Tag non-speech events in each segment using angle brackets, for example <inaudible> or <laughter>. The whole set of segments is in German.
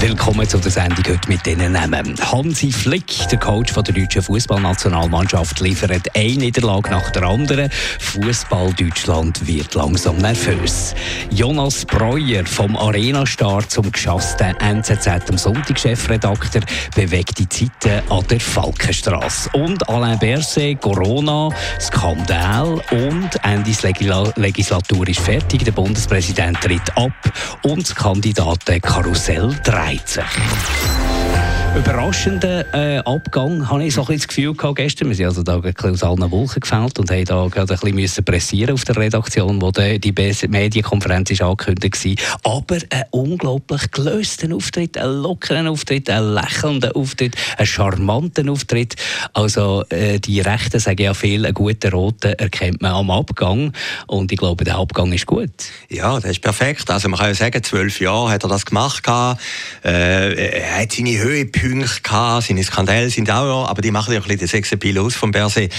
Willkommen zu der Sendung heute mit Ihnen nehmen. Hansi Flick, der Coach der deutschen Fußballnationalmannschaft, liefert eine Niederlage nach der anderen. Fußball Deutschland wird langsam nervös. Jonas Breuer vom Arena-Star zum geschassten NZZ am Sonntag Chefredakteur bewegt die Zeiten an der Falkenstraße. Und Alain Berset, Corona, Skandal und Ende Legislatur ist fertig. Der Bundespräsident tritt ab und das Kandidatenkarussell dreht. geizig. Überraschenden äh, Abgang habe ich so ein das Gefühl gehabt gestern. Wir sind also da aus allen Wolken gefällt und haben da gerade ein bisschen pressieren auf der Redaktion, wo die, die Medienkonferenz ist angekündigt war. Aber ein unglaublich gelösten Auftritt, ein lockeren Auftritt, ein lächelnden Auftritt, ein charmanten Auftritt. Also äh, die Rechten sagen ja viel, einen guten Roten erkennt man am Abgang und ich glaube, der Abgang ist gut. Ja, das ist perfekt. Also man kann ja sagen, zwölf Jahre hat er das gemacht. Äh, er hat seine Höhepunkte Punkte gehabt, seine Skandale sind auch noch, aber die machen ja ein bisschen den Sexappeal aus vom Berset.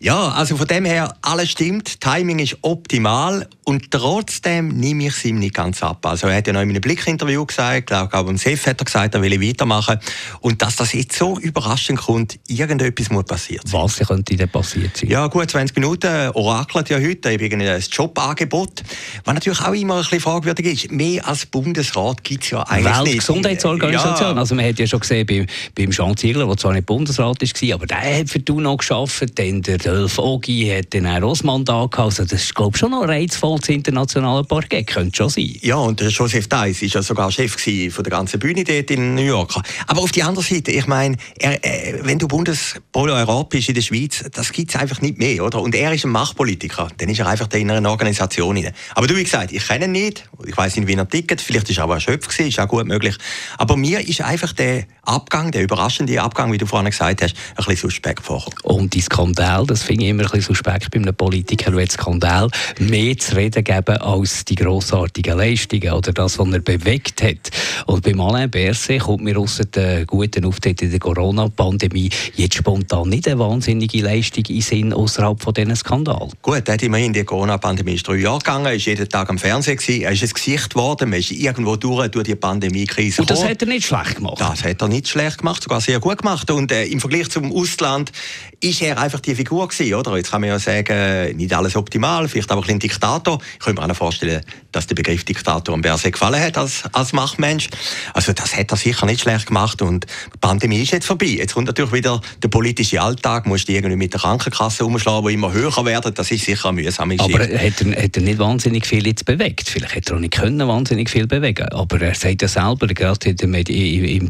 Ja, also von dem her, alles stimmt, Timing ist optimal und trotzdem nehme ich es ihm nicht ganz ab. Also er hat ja noch in einem Blickinterview gesagt, glaube auch beim Sef hat er gesagt, er will weitermachen und dass das jetzt so überraschend kommt, irgendetwas muss passiert sein. Was könnte denn passiert sein? Ja gut, 20 Minuten orakelt ja heute eben ein Jobangebot, was natürlich auch immer ein bisschen fragwürdig ist. Mehr als Bundesrat gibt es ja eigentlich nicht. Weltgesundheitsorganisation, ja. also man hat ja schon gesehen, gesehen beim, beim Jean Ziegler, der zwar nicht Bundesrat war, aber der hat für UNO gearbeitet. Dann der Dolph Ogi hat dann auch das Mandat gehabt. Also das ist, glaube ich, schon noch reizvoll, das internationale Parkett. Könnte schon sein. Ja, und der Joseph Deiss war ja sogar Chef von der ganzen Bühne dort in New York. Aber auf die andere Seite, ich meine, äh, wenn du Bundespolo bist in der Schweiz, das gibt es einfach nicht mehr, oder? Und er ist ein Machtpolitiker. Dann ist er einfach in einer Organisation rein. Aber du, wie gesagt, ich kenne ihn nicht. Ich weiß nicht, wie er tickt. Vielleicht ist er auch erschöpft gewesen, ist auch gut möglich. Aber mir ist einfach der Abgang, der überraschende Abgang, wie du vorhin gesagt hast, ein bisschen suspekt vorkommen. Und die Skandal, das finde ich immer ein bisschen suspekt bei einem Politiker, wenn Skandal mehr zu reden geben als die grossartigen Leistungen oder das, was er bewegt hat. Und beim Alain Berset kommt mir außer den guten Auftritt in der Corona-Pandemie jetzt spontan nicht eine wahnsinnige Leistung in Sinn außerhalb von diesen Skandal. Gut, er hat immerhin die Corona-Pandemie ist drei Jahre gegangen, ist jeden Tag am Fernsehen gewesen, er ist ein Gesicht geworden, man ist irgendwo durch, durch die Pandemie-Krise Und das hat er nicht schlecht gemacht. Das hat er nicht schlecht gemacht, sogar sehr gut gemacht. Und äh, im Vergleich zum Ausland ist er einfach die Figur gewesen, oder? Jetzt kann man ja sagen, nicht alles optimal, vielleicht aber ein bisschen Diktator. Ich könnte mir auch vorstellen, dass der Begriff Diktator am Berset gefallen hat als, als Machtmensch. Also das hat er sicher nicht schlecht gemacht und die Pandemie ist jetzt vorbei. Jetzt kommt natürlich wieder der politische Alltag, musst du irgendwie mit der Krankenkasse umschlagen, die immer höher werden. Das ist sicher eine mühsame Aber hat er, hat er nicht wahnsinnig viel jetzt bewegt? Vielleicht hätte er auch nicht können wahnsinnig viel bewegen aber er sagt ja selber, gerade im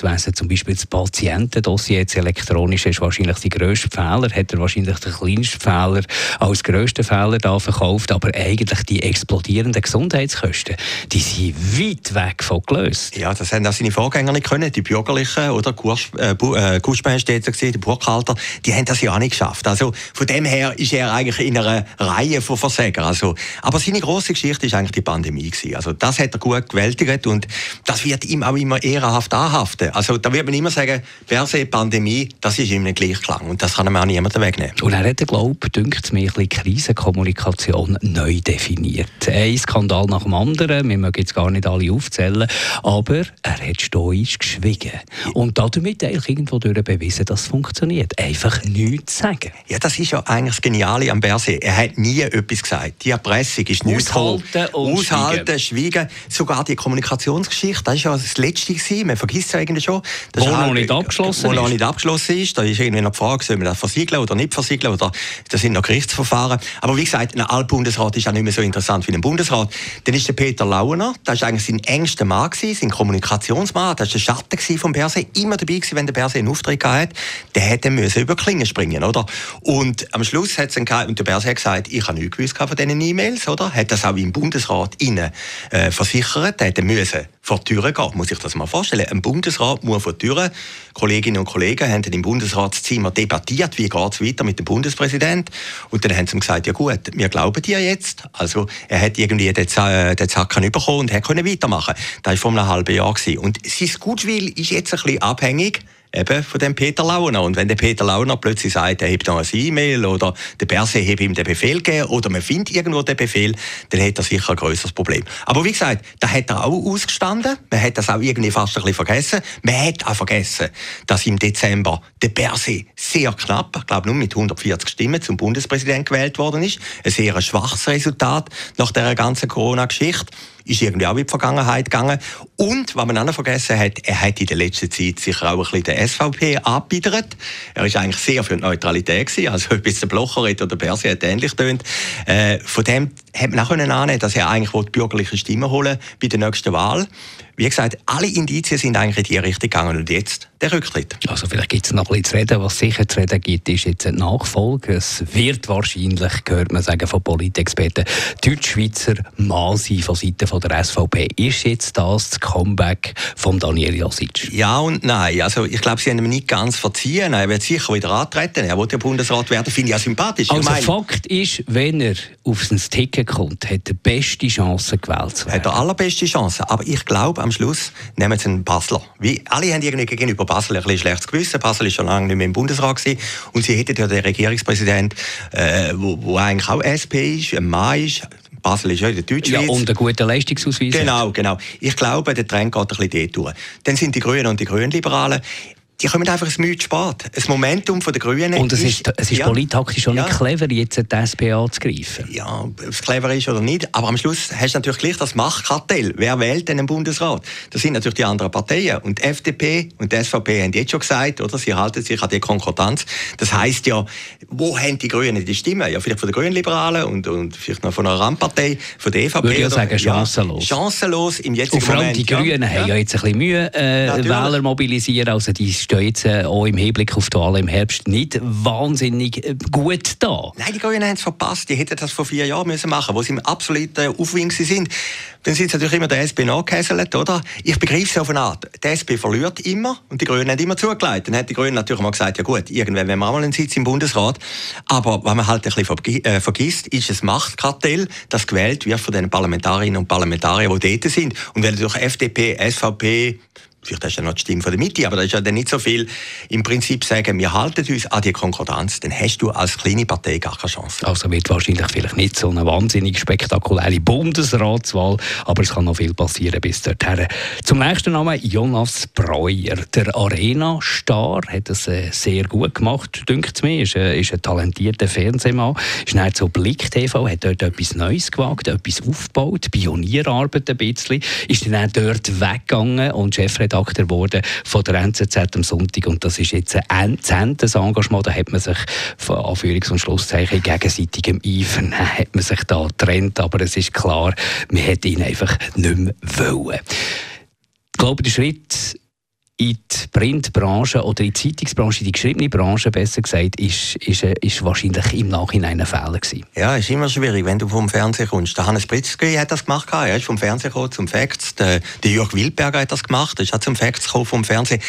Gesundheitswesen zum Beispiel das Patientendossier jetzt elektronisch ist wahrscheinlich der grösste Fehler, hat er wahrscheinlich den kleinsten Fehler als grössten Fehler da verkauft, aber eigentlich die explodierenden Gesundheitskosten, die sind weit weg von gelöst. Ja, das haben auch seine Vorgänger nicht können, die Bürgerlichen oder Kursbeinstädter, äh, die Burghalter, die haben das ja auch nicht geschafft. Also von dem her ist er eigentlich in einer Reihe von Versagern. Also, aber seine große Geschichte ist eigentlich die Pandemie gewesen. Also das hat er gut gewältigt und das wird ihm auch immer ehrenhaft anhaften. Also da wird man immer sagen, per se Pandemie, das ist ihm nicht Gleichklang und das kann ihm auch niemand wegnehmen. Und er hat, glaube ich, dünkt mir, ein Krisenkommunikation neu definiert. Ein Skandal nach dem anderen, wir mögen jetzt gar nicht alle aufzählen, aber er hat stoisch geschwiegen. Und damit eigentlich irgendwo durch bewiesen, dass es funktioniert. Einfach nichts sagen. Ja, das ist ja eigentlich das Geniale am Berset. Er hat nie etwas gesagt. Die Erpressung ist nichts Aushalten und Aushalten, schweigen. schweigen. Sogar die Kommunikationsgeschichte, das ist ja das Letzte gewesen. Man vergisst es eigentlich schon. Das wo noch nicht abgeschlossen wo ist. noch nicht abgeschlossen ist. Da ist irgendwie noch die Frage, soll man das versiegeln oder nicht versiegeln oder das sind noch Gerichtsverfahren. Aber wie gesagt, ein Altbundesrat ist auch nicht mehr so interessant wie ein Bundesrat. Dann ist der Peter Launer, das war eigentlich sein engster Mann, sein Kommunikationsmann, das war der Schatten vom Berset, immer dabei gewesen, wenn der Berset einen Auftritt hatte. Der hätte müssen über Klingen springen, oder? Und am Schluss hat und der Berset gesagt, ich habe nichts gewusst von diesen E-Mails, oder? Hat das auch im Bundesrat innen äh, versichert, der hätte müssen vor die Tür gehen. Muss ich das mal vorstellen? Ein Bundesrat muss vor die Tür. Kolleginnen und Kollegen haben im Bundesratszimmer debattiert, wie geht es weiter mit dem Bundespräsidenten. Und dann haben sie ihm gesagt, ja gut, wir glauben dir jetzt. Also er hat irgendwie den, Z den Zacken bekommen und können weitermachen. Das war vor einem halben Jahr. Gewesen. Und sein Gutwill ist jetzt ein bisschen abhängig eben von dem Peter Launer. Und wenn der Peter Launer plötzlich sagt, er hebt noch ein E-Mail oder der Berse hebt ihm den Befehl gegeben oder man findet irgendwo den Befehl, dann hat er sicher ein größeres Problem. Aber wie gesagt, da hat er auch ausgestanden. Man hat das auch irgendwie fast ein bisschen vergessen. Man hat auch vergessen, dass im Dezember der Berse sehr knapp, ich glaube nur mit 140 Stimmen zum Bundespräsident gewählt worden ist. Ein sehr schwaches Resultat nach der ganzen Corona-Geschichte ist irgendwie auch in die Vergangenheit gegangen. Und, was man auch noch vergessen hat, er hat in der letzten Zeit sicher auch ein bisschen der SVP angebiedert. Er ist eigentlich sehr für die Neutralität gewesen, also <laughs> ob jetzt der Blocher oder der Berse hat ähnlich tönt. Äh, von dem hat man auch annehmen dass er eigentlich die bürgerliche Stimme holen bei der nächsten Wahl. Wie gesagt, alle Indizien sind eigentlich in die Richtung gegangen und jetzt der Rücktritt. Also vielleicht gibt es noch ein bisschen zu reden. Was sicher zu reden gibt, ist jetzt eine Nachfolge. Es wird wahrscheinlich, hört man sagen von Politexperten, Deutschschweizer Mann sein von Seiten von der SVP. Ist jetzt das das Comeback von Daniel Josic? Ja und nein. Also ich glaube, sie haben ihm nicht ganz verziehen. Er wird sicher wieder antreten. Er wird ja Bundesrat werden. Finde ich auch sympathisch. Also meine, Fakt ist, wenn er auf sein Ticket kommt, hat er beste Chance gewählt zu werden. Hat er allerbeste Chance. Aber ich glaube, am Schluss nehmen sie einen Basler. Wie, alle haben irgendwie gegenüber Basel ein bisschen schlechtes Gewissen. Basel ist schon lange nicht mehr im Bundesrat gewesen. Und sie hätten ja den Regierungspräsident, äh, wo, wo eigentlich auch SP ist, ein Mann ist, Basel ist ja in der Deutschschweiz. Ja, und einen guten Leistungsausweis. Genau, genau. Ich glaube, der Trend geht ein bisschen dort durch. Dann sind die Grünen und die Grünliberalen die kommen einfach ein Mühe spät. Ein Momentum von der Grünen. Und es ist, es ist ja, polittaktisch schon ja. nicht clever, jetzt die SP anzugreifen. Ja, ob es clever ist oder nicht. Aber am Schluss hast du natürlich gleich das Machtkartell. Wer wählt denn einen Bundesrat? Das sind natürlich die anderen Parteien. Und die FDP und die SVP haben jetzt schon gesagt, oder? Sie halten sich an die Konkordanz. Das heisst ja, wo haben die Grünen die Stimme? Ja, vielleicht von den Grünliberalen und, und vielleicht noch von einer Randpartei, von der EVP. Würde ich sagen, chancenlos. Ja, chancenlos im jetzigen und vor allem Moment. die Grünen haben ja jetzt ein bisschen Mühe, äh, Wähler mobilisieren. Also die stehen jetzt äh, auch im Hinblick auf die Wahl im Herbst nicht wahnsinnig äh, gut da. Nein, die Grünen haben es verpasst. Die hätten das vor vier Jahren müssen machen wo sie im absoluten Aufwind sind. Dann sind sie natürlich immer der SP nachgehäselt, oder? Ich begreife es auf eine Art. Die SP verliert immer und die Grünen haben immer zugeleitet. Dann hat die Grünen natürlich mal gesagt, ja gut, irgendwann wenn wir mal einen Sitz im Bundesrat. Aber was man halt ein bisschen äh, vergisst, ist ein Machtkartell, das gewählt wird von den Parlamentarierinnen und Parlamentariern, die dort sind. Und wenn durch FDP, SVP, vielleicht hast du ja noch die Stimme von der Mitte, aber da ist ja dann nicht so viel, im Prinzip sagen, wir halten uns an die Konkordanz, dann hast du als kleine Partei gar keine Chance. Also wird wahrscheinlich vielleicht nicht so eine wahnsinnig spektakuläre Bundesratswahl, aber es kann noch viel passieren bis dorthin. Zum nächsten Namen Jonas Breuer. Der Arena-Star hat es äh, sehr gut gemacht, dünkt es mir. Ist, äh, ist ein talentierter Fernsehmann. Ist dann zu Blick TV, hat dort etwas Neues gewagt, etwas aufgebaut, Pionierarbeit ein bisschen. Ist dann dort weggegangen und Chefredakteur Chefredakteur geworden von der NZZ am Sonntag. Und das ist jetzt ein zehntes Engagement, da hat man sich von Anführungs- und Schlusszeichen gegenseitigem Eifer hat man sich da getrennt, aber es ist klar, man hätte ihn einfach nicht mehr wollen. Ich glaube, der Schritt in die Printbranche oder in die Zeitungsbranche, die geschriebene Branche besser gesagt, ist, ist, ist wahrscheinlich im Nachhinein ein Fehler gewesen. Ja, ist immer schwierig, wenn du vom Fernsehen kommst. Der Hannes Pritzky hat das gemacht, er ist vom Fernsehen gekommen zum Facts. Der, der Jörg Wildberger hat das gemacht, er ist auch zum Facts gekommen vom Fernsehen.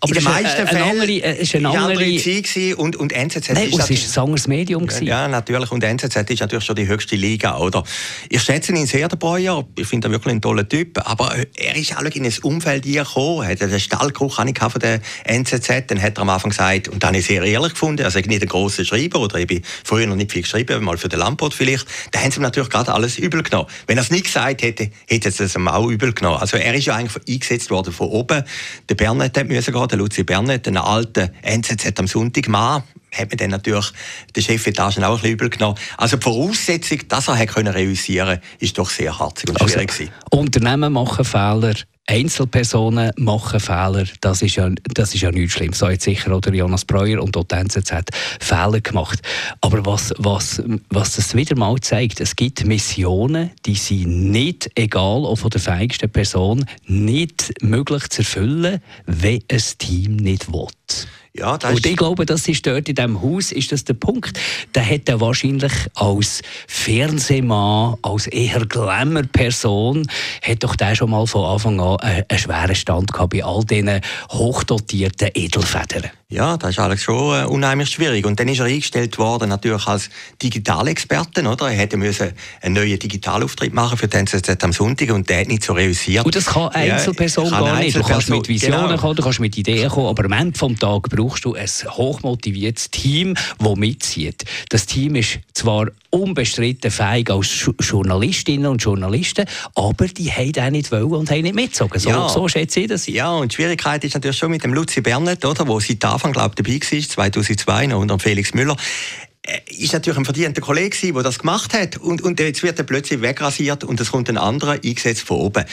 Aber in den meisten Fällen äh, ist eine andere, andere Zeit und, und NZZ Nein, ist, es ein anderes Medium gewesen. Ja, natürlich. Und NZZ ist natürlich schon die höchste Liga, oder? Ich schätze ihn sehr, der Breuer. Ich finde ihn wirklich ein toller Typ. Aber er ist auch in ein Umfeld gekommen, hat den Stall Stallgeruch habe ich von der NZZ. Dann hat er am Anfang gesagt, und dann habe ich sehr ehrlich gefunden, also ich nicht ein grosser Schreiber oder ich bin früher noch nicht viel geschrieben, mal für den Lamport vielleicht, da haben sie ihm natürlich gerade alles übel genommen. Wenn er es nicht gesagt hätte, hätte sie es ihm auch übel genommen. Also er ist ja eigentlich eingesetzt worden von oben. Der Bernet hat müssen gehen, der Luzi Bernet, ein alter NZZ am Sonntag, Mann, hat man dann natürlich den Chefetage auch ein bisschen übel genommen. Also die Voraussetzung, dass er können realisieren konnte, ist doch sehr harzig und schwierig also, Unternehmen machen Fehler, Einzelpersonen machen Fehler, das ist ja, das ist ja nichts Schlimmes. So hat sicher oder Jonas Breuer und auch die NZZ Fehler gemacht. Aber was, was, was das wieder mal zeigt, es gibt Missionen, die sind nicht, egal auch von der feigsten Person, nicht möglich zu erfüllen, wenn ein Team nicht will. Ja, und ich glaube, das ist dort in diesem Haus ist das der Punkt. Der hätte wahrscheinlich als Fernsehmann, als eher Glamour-Person, hat doch der schon mal von Anfang an einen, einen schweren Stand gehabt bei all diesen hochdotierten Edelfedern. Ja, das ist alles schon äh, unheimlich schwierig. Und dann ist er eingestellt worden, natürlich als Digitalexperte, oder? Er hätte müssen einen neuen Digitalauftritt machen für den NZZ am Sonntag und der hat nicht so realisiert. Und das kann Einzelperson ja, gar nicht. Du kannst mit Visionen genau. kommen, du kannst mit Ideen kommen, aber am Ende des Tages brauchst du ein hochmotiviertes Team, das mitzieht. Das Team ist zwar unbestritten fähig als Journalistinnen und Journalisten, aber die haben auch nicht wollen und haben nicht mitgezogen. So, ja. so schätze ich das. Ja, und die Schwierigkeit ist natürlich schon mit dem Luzi Bernet, oder, wo seit Anfang glaube dabei war, 2002 noch unter Felix Müller ist natürlich ein verdienter Kollege, der das gemacht hat. Und, und jetzt wird er plötzlich wegrasiert und es kommt ein anderer eingesetzt von oben.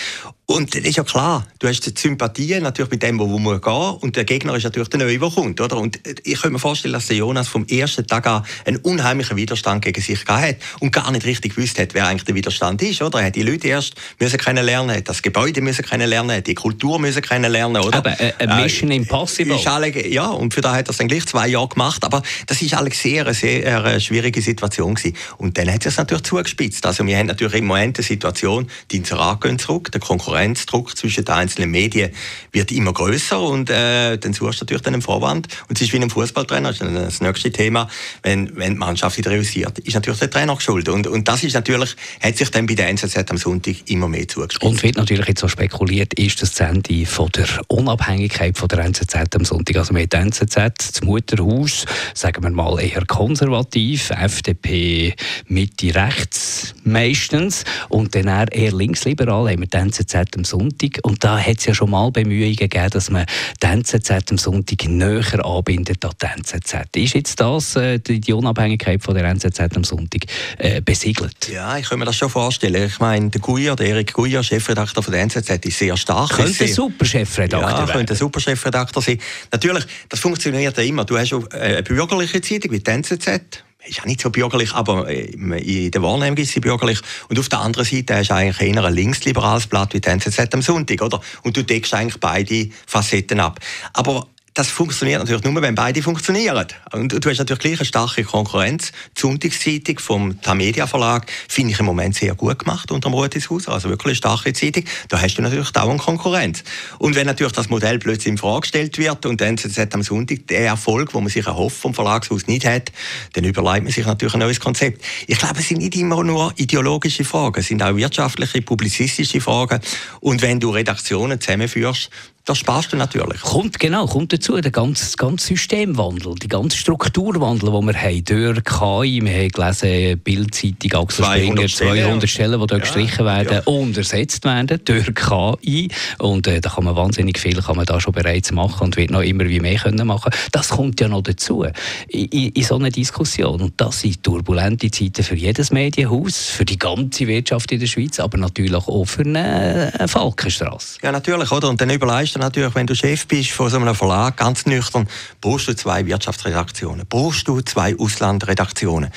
Und das ist ja klar, du hast die Sympathie natürlich mit dem, wo man gehen und der Gegner ist natürlich der Neue, der kommt. Oder? Und ich könnte mir vorstellen, dass der Jonas vom ersten Tag an einen unheimlichen Widerstand gegen sich gehabt hat und gar nicht richtig gewusst hat, wer eigentlich der Widerstand ist. Oder? Er hat die Leute erst müssen kennenlernen, hat das Gebäude müssen kennenlernen, hat die Kultur müssen kennenlernen. Oder? Aber äh, eine Mission äh, Impossible. Ist alle, ja, und für da hat er es dann gleich zwei Jahre gemacht. Aber das ist alles sehr, sehr eine schwierige Situation gewesen. Und dann hat es natürlich zugespitzt. Also wir haben natürlich im Moment eine Situation, die Inserat gehen zurück, der Konkurrenz Konkurrenzdruck zwischen den einzelnen Medien wird immer größer und äh, dann suchst du natürlich einen Vorwand. Und es ist wie ein Fußballtrainer, das ist das nächste Thema, wenn, wenn die Mannschaft wieder realisiert, ist natürlich der Trainer schuld. Und, und das ist natürlich, hat sich dann bei der NZZ am Sonntag immer mehr zugespitzt. Und wird natürlich jetzt so spekuliert, ist das Ende von der Unabhängigkeit von der NZZ am Sonntag. Also mit der NZZ, das Mutterhaus, sagen wir mal eher konservativ, FDP Mitte rechts meistens und dann eher linksliberal haben wir die NZZ am Sonntag. Und da hat es ja schon mal Bemühungen gegeben, dass man die NZZ am Sonntag näher anbindet an die NZZ. Ist jetzt das, äh, die Unabhängigkeit von der NZZ am Sonntag, äh, besiegelt? Ja, ich kann mir das schon vorstellen. Ich meine, der Guyer, der Erik Guyer, Chefredakteur von der NZZ, ist sehr stark. Könnte ein super Chefredakteur ja, werden. könnte ein super Chefredakteur sein. Natürlich, das funktioniert ja immer. Du hast auch eine bürgerliche Zeitung wie die NZZ ist ja nicht so bürgerlich, aber äh, in der Wahrnehmung ist sie bürgerlich. Und auf der anderen Seite hast du eigentlich eher ein linksliberales Blatt wie die NZZ am Sonntag, oder? Und du deckst eigentlich beide Facetten ab. Aber das funktioniert natürlich nur, wenn beide funktionieren. Und du hast natürlich gleich eine starke Konkurrenz. Die Sonntagszeitung vom Tamedia Verlag finde ich im Moment sehr gut gemacht unter dem Rotes Also wirklich eine starke Zeitung. Da hast du natürlich dauernd Konkurrenz. Und wenn natürlich das Modell plötzlich in Frage gestellt wird und dann NZZ am Sonntag der Erfolg, wo man sich erhofft vom Verlagshaus nicht hat, dann überlegt man sich natürlich ein neues Konzept. Ich glaube, es sind nicht immer nur ideologische Fragen, es sind auch wirtschaftliche, publizistische Fragen. Und wenn du Redaktionen zusammenführst, das sparst du natürlich. Kommt, genau, kommt dazu der ganze, ganze Systemwandel, die ganze Strukturwandel, den wir haben. Durch KI, wir haben gelesen, Bildzeitung, Axel Springer, 200 Stellen, die dort ja. gestrichen werden ja. und ersetzt werden durch KI. Und äh, da kann man wahnsinnig viel kann man da schon bereits machen und wird noch immer wie mehr können machen. Das kommt ja noch dazu in, in, in so einer Diskussion. Und das sind turbulente Zeiten für jedes Medienhaus, für die ganze Wirtschaft in der Schweiz, aber natürlich auch für eine, Falkenstrasse. Ja, natürlich, oder? Und dann überlegst ist natürlich, wenn du Chef bist von so einem Verlag, ganz nüchtern, brauchst du zwei Wirtschaftsredaktionen, brauchst du zwei Auslandredaktionen.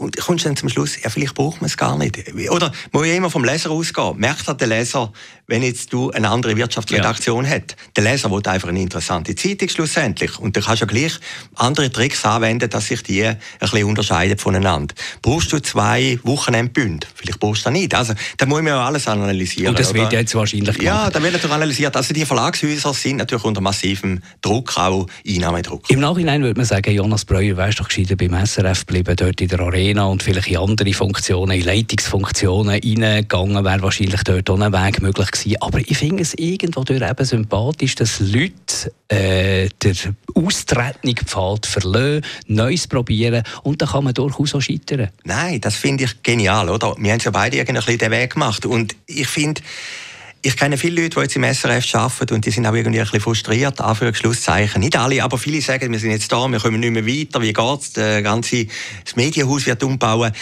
Und kommst dann zum Schluss, ja, vielleicht braucht man es gar nicht. Oder muss ja immer vom Leser ausgehen. Merkt hat der Leser, wenn jetzt du eine andere Wirtschaftsredaktion ja. hast. Der Leser will einfach eine interessante Zeitung schlussendlich. Und du kannst ja gleich andere Tricks anwenden, dass sich die ein bisschen unterscheiden voneinander. Brauchst du zwei Wochenendbünde? Vielleicht brauchst du das nicht. Also, da muss man ja alles analysieren. Und das oder? wird jetzt wahrscheinlich gemacht. Ja, da wird natürlich analysiert. Also, die Verlagshäuser sind natürlich unter massivem Druck, auch Einnahmedruck. Im Nachhinein würde man sagen, Jonas Breuer, wärst doch gescheiter beim SRF geblieben, dort in der Arena Arena und vielleicht in andere Funktionen, in Leitungsfunktionen reingegangen, wäre wahrscheinlich dort auch ein Weg möglich gewesen. Aber ich finde es irgendwo durch eben sympathisch, dass Leute äh, den austretenden verlassen, Neues probieren und dann kann man durchaus auch scheitern. Nein, das finde ich genial. Oder? Wir haben ja beide irgendwie den Weg gemacht und ich finde, ich kenne viele Leute, die jetzt im SRF arbeiten und die sind auch irgendwie ein bisschen frustriert, Anführungszeichen. Nicht alle, aber viele sagen, wir sind jetzt da, wir kommen nicht mehr weiter, wie geht's, das ganze Medienhaus wird umbauen.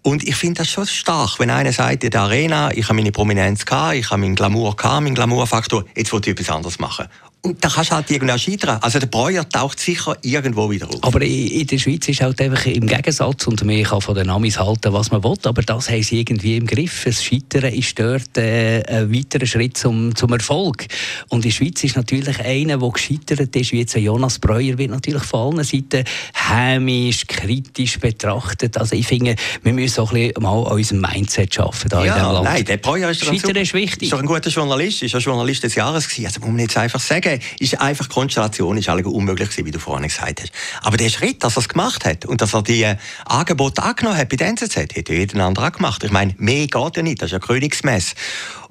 Und ich finde das schon stark, wenn einer sagt, in der Arena, ich habe meine Prominenz gehabt, ich habe meinen Glamour gehabt, meinen Glamourfaktor, jetzt will ich etwas anderes machen. Und da kannst du halt irgendwie scheitern. Also der Breuer taucht sicher irgendwo wieder auf. Aber in der Schweiz ist halt einfach im Gegensatz, und man kann von den Amis halten, was man will, aber das haben sie irgendwie im Griff. Das Scheitern ist dort äh, ein weiterer Schritt zum, zum Erfolg. Und in der Schweiz ist natürlich einer, der gescheitert ist, wie jetzt Jonas Breuer, wird natürlich von allen Seiten hämisch, kritisch betrachtet. Also ich finde, wir müssen auch ein bisschen mal an unserem Mindset arbeiten. Da ja, in Land. nein, der Breuer ist, Scheitern ist wichtig. Ist doch ein guter Journalist, ist ein Journalist des Jahres gewesen. Also muss man jetzt einfach sagen, ist einfach Konstellation ist alle unmöglich gewesen, wie du vorhin gesagt hast. Aber der Schritt, dass er es gemacht hat und dass er die äh, Angebote angenommen hat bei der NZZ, hätte jeden anderen auch gemacht. Ich meine, mehr geht ja nicht, das ist ja Königsmess.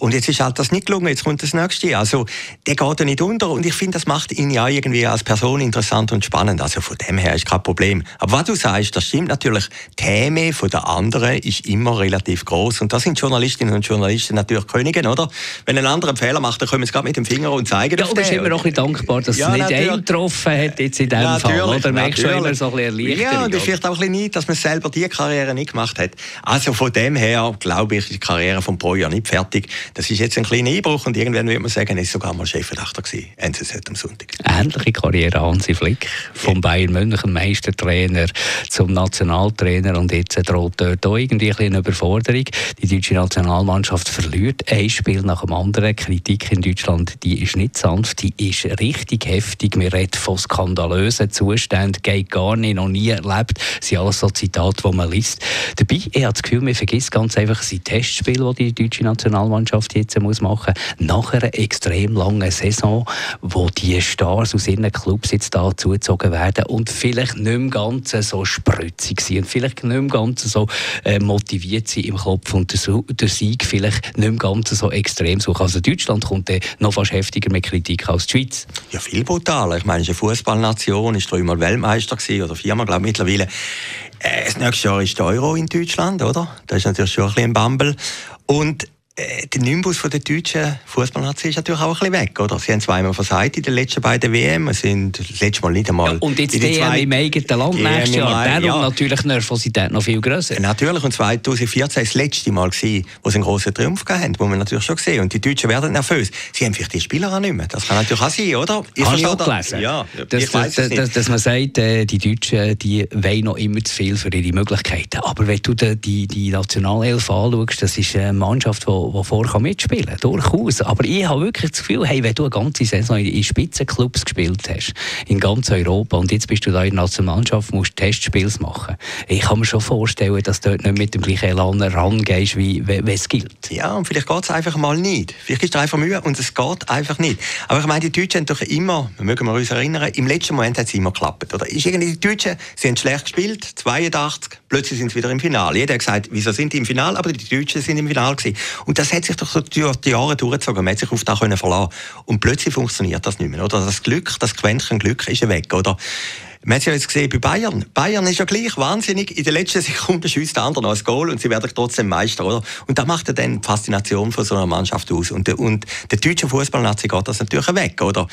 Und jetzt ist halt das nicht gelungen, jetzt kommt das nächste. Also, der geht ja nicht unter und ich finde, das macht ihn ja irgendwie als Person interessant und spannend. Also von dem her ist kein Problem. Aber was du sagst, das stimmt natürlich. Die Themen von der anderen ist immer relativ groß und da sind Journalistinnen und Journalisten natürlich Könige, oder? Wenn ein anderer einen Fehler macht, dann können wir es gerade mit dem Finger und zeigen ja, den. Ja, immer auch ein dankbar, dass ja, es nicht einen getroffen hat jetzt in diesem Fall. Oder merkst du immer so ein bisschen Erleichterung? Ja, und ist vielleicht auch ein bisschen nicht, dass man selber die Karriere nicht gemacht hat. Also von dem her, glaube ich, ist die Karriere von Breuer nicht fertig. Das ist jetzt ein kleiner Einbruch und irgendwann würde man sagen, er ist sogar mal Chefredakteur gewesen, NZZ am Sonntag. Ähnliche Karriere Hansi Flick, vom ja. Bayern München Meistertrainer zum Nationaltrainer und jetzt droht dort auch irgendwie eine Überforderung. Die deutsche Nationalmannschaft verliert ein Spiel nach dem anderen. Kritik in Deutschland, die ist nicht sanft, die ist richtig heftig. Wir reden von skandalösen Zuständen, geht gar nicht, noch nie erlebt. Das sind alles so Zitate, die man liest. Dabei, ich habe das Gefühl, man vergisst ganz einfach, das Testspiel, die die deutsche Nationalmannschaft jetzt muss machen nach einer extrem langen Saison, wo die Stars aus ihren Clubs jetzt da zugezogen werden und vielleicht nicht mehr ganz so spritzig sind und vielleicht nicht mehr ganz so äh, motiviert sind im Kopf und der, Sieg vielleicht nicht mehr ganz so extrem suchen. Also Deutschland kommt noch fast heftiger mit Kritik als die Schweiz. Ja, viel brutaler. Ich meine, es ist eine Fußballnation, ist dreimal Weltmeister gewesen, oder viermal, glaube ich, mittlerweile. Äh, das nächste Jahr ist der Euro in Deutschland, oder? Das ist natürlich schon ein bisschen ein Bumble. Und der Nimbus von der deutschen Fußballnation ist natürlich auch ein bisschen weg, oder? Sie haben zweimal versagt in den letzten beiden WM, Sie sind das letzte Mal nicht einmal... Ja, und jetzt die EM im eigenen Land nächstes Jahr, darum ja. natürlich Nervosität noch viel grösser. Natürlich, und 2014 war das letzte Mal, gewesen, wo sie einen grossen Triumph hatten, wo man natürlich schon gesehen Und die Deutschen werden nervös. Sie haben vielleicht die Spieler auch nicht mehr. Das kann natürlich auch sein, oder? Ich Habe ich auch gelesen. Ja, dass, dass, dass, dass, man sagt, äh, die Deutschen die wollen noch immer zu viel für ihre Möglichkeiten. Aber wenn du die, die Nationalelf anschaust, das ist eine Mannschaft, die die vorher mitspielen kann. Durchaus. Aber ich habe wirklich das Gefühl, hey, wenn du eine ganze Saison in Spitzenclubs gespielt hast, in ganz Europa, und jetzt bist du da in der Nationalmannschaft, musst Testspiele machen. Ich kann mir schon vorstellen, dass du dort nicht mit dem gleichen Elan rangehst, wie es gilt. Ja, und vielleicht geht es einfach mal nicht. Vielleicht ist es einfach Mühe und es geht einfach nicht. Aber ich meine, die Deutschen haben doch immer, wir mögen uns erinnern, im letzten Moment hat es immer geklappt. Oder ist irgendwie die Deutschen, sie haben schlecht gespielt, 82, plötzlich sind sie wieder im Finale. Jeder hat gesagt, wieso sind die im Finale? Aber die Deutschen sind im Finale gewesen. Und das hat sich doch durch die Jahre durchgezogen. Man hat sich auf das verlassen Und plötzlich funktioniert das nicht mehr. Oder das Glück, das Quäntchen Glück ist weg. Oder man hat es ja jetzt gesehen bei Bayern. Bayern ist ja gleich wahnsinnig. In der letzten <laughs> Sekunde schießt der andere noch ein Goal und sie werden trotzdem Meister, oder? Und da macht er dann die Faszination von so einer Mannschaft aus. Und, und der deutsche Fußballnazi geht das natürlich weg, oder?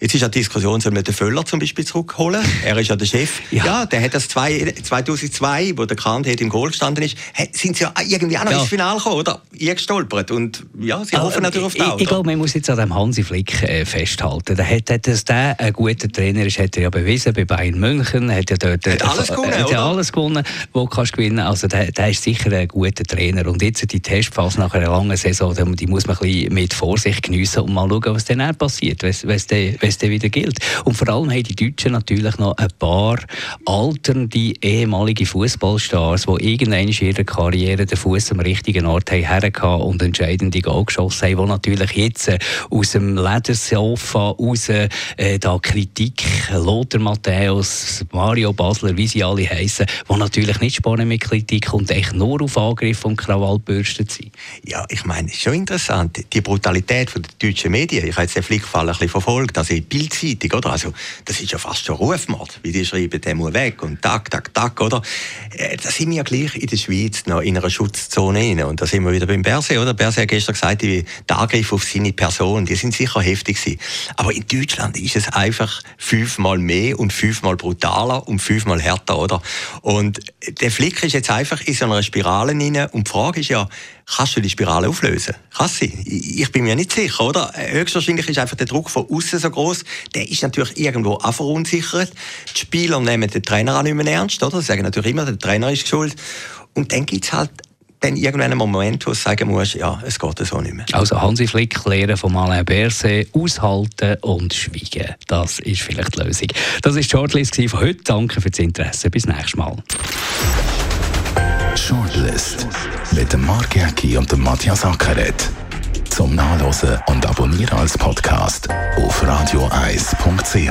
Jetzt ist ja die Diskussion, soll man den Völler zum Beispiel zurückholen? <laughs> Er ist ja der Chef. Ja, ja der hat das zwei, 2002, wo der Kahn im Goal gestanden ist, sind sie ja irgendwie auch noch ja. ins Finale gekommen, oder? Gestolpert. Und ja, sie hoffen natürlich auf das. Ich, ich glaube, man muss jetzt an dem Hansi Flick äh, festhalten. Der hat, dass der ein guter Trainer ist, hat er ja bewiesen bei Bayern Bayern München, hat ja dort hat alles gewonnen, hat ja alles gewonnen, wo du gewinnen Also der, der ist sicher ein guter Trainer. Und jetzt die Testphase nach einer langen Saison, die muss man ein bisschen mit Vorsicht geniessen und mal schauen, was dann passiert, wenn es dann wieder gilt. Und vor allem haben die Deutschen natürlich noch ein paar alternde ehemalige Fußballstars, die irgendwann in ihrer Karriere den Fuß am richtigen Ort haben und entscheidende Goal geschossen haben, die natürlich jetzt äh, aus dem Ledersofa raus äh, da Kritik, Lothar Matthäus, Matthäus, Mario Basler, wie sie alle heißen, die natürlich nicht sparen mit Kritik und echt nur auf Angriff und Krawall gebürstet sind. Ja, ich meine, es ist schon interessant, die Brutalität der deutschen Medien. Ich habe jetzt den Flickfall ein bisschen verfolgt, also die Bildzeitung, oder? Also, das ist ja fast schon Rufmord, wie die schreiben, der muss weg und tak, tak, tak, oder? Äh, da sind wir ja gleich in der Schweiz noch in einer Schutzzone rein und da sind wir wieder beim Berse, oder? Berse hat gestern gesagt, die Angriffe auf seine Person, die sind sicher heftig gewesen. Aber in Deutschland ist es einfach fünfmal mehr und fünfmal brutaler und fünfmal härter, oder? Und der Flick ist jetzt einfach in so einer Spirale rein und die Frage ist ja, kannst du die Spirale auflösen? Kannst du? Ich bin mir nicht sicher, oder? Höchstwahrscheinlich ist einfach der Druck von außen so groß. Der ist natürlich irgendwo auch verunsichert. Die Spieler nehmen den Trainer auch nicht mehr ernst, oder? Sie sagen natürlich immer, der Trainer ist schuld. Und dann gibt es halt dann irgendwann einen Moment, wo du sagen musst, ja, es geht so nicht mehr. Also Hansi Flick lehren vom Alain Berset, aushalten und schweigen. Das ist vielleicht die Lösung. Das war die Shortlist von heute. Danke für das Interesse. Bis nächstes Mal. Shortlist mit dem Mark Jäcki und dem Matthias Ackeret. Zum Nachlesen und Abonnieren als Podcast auf radioeis.ch.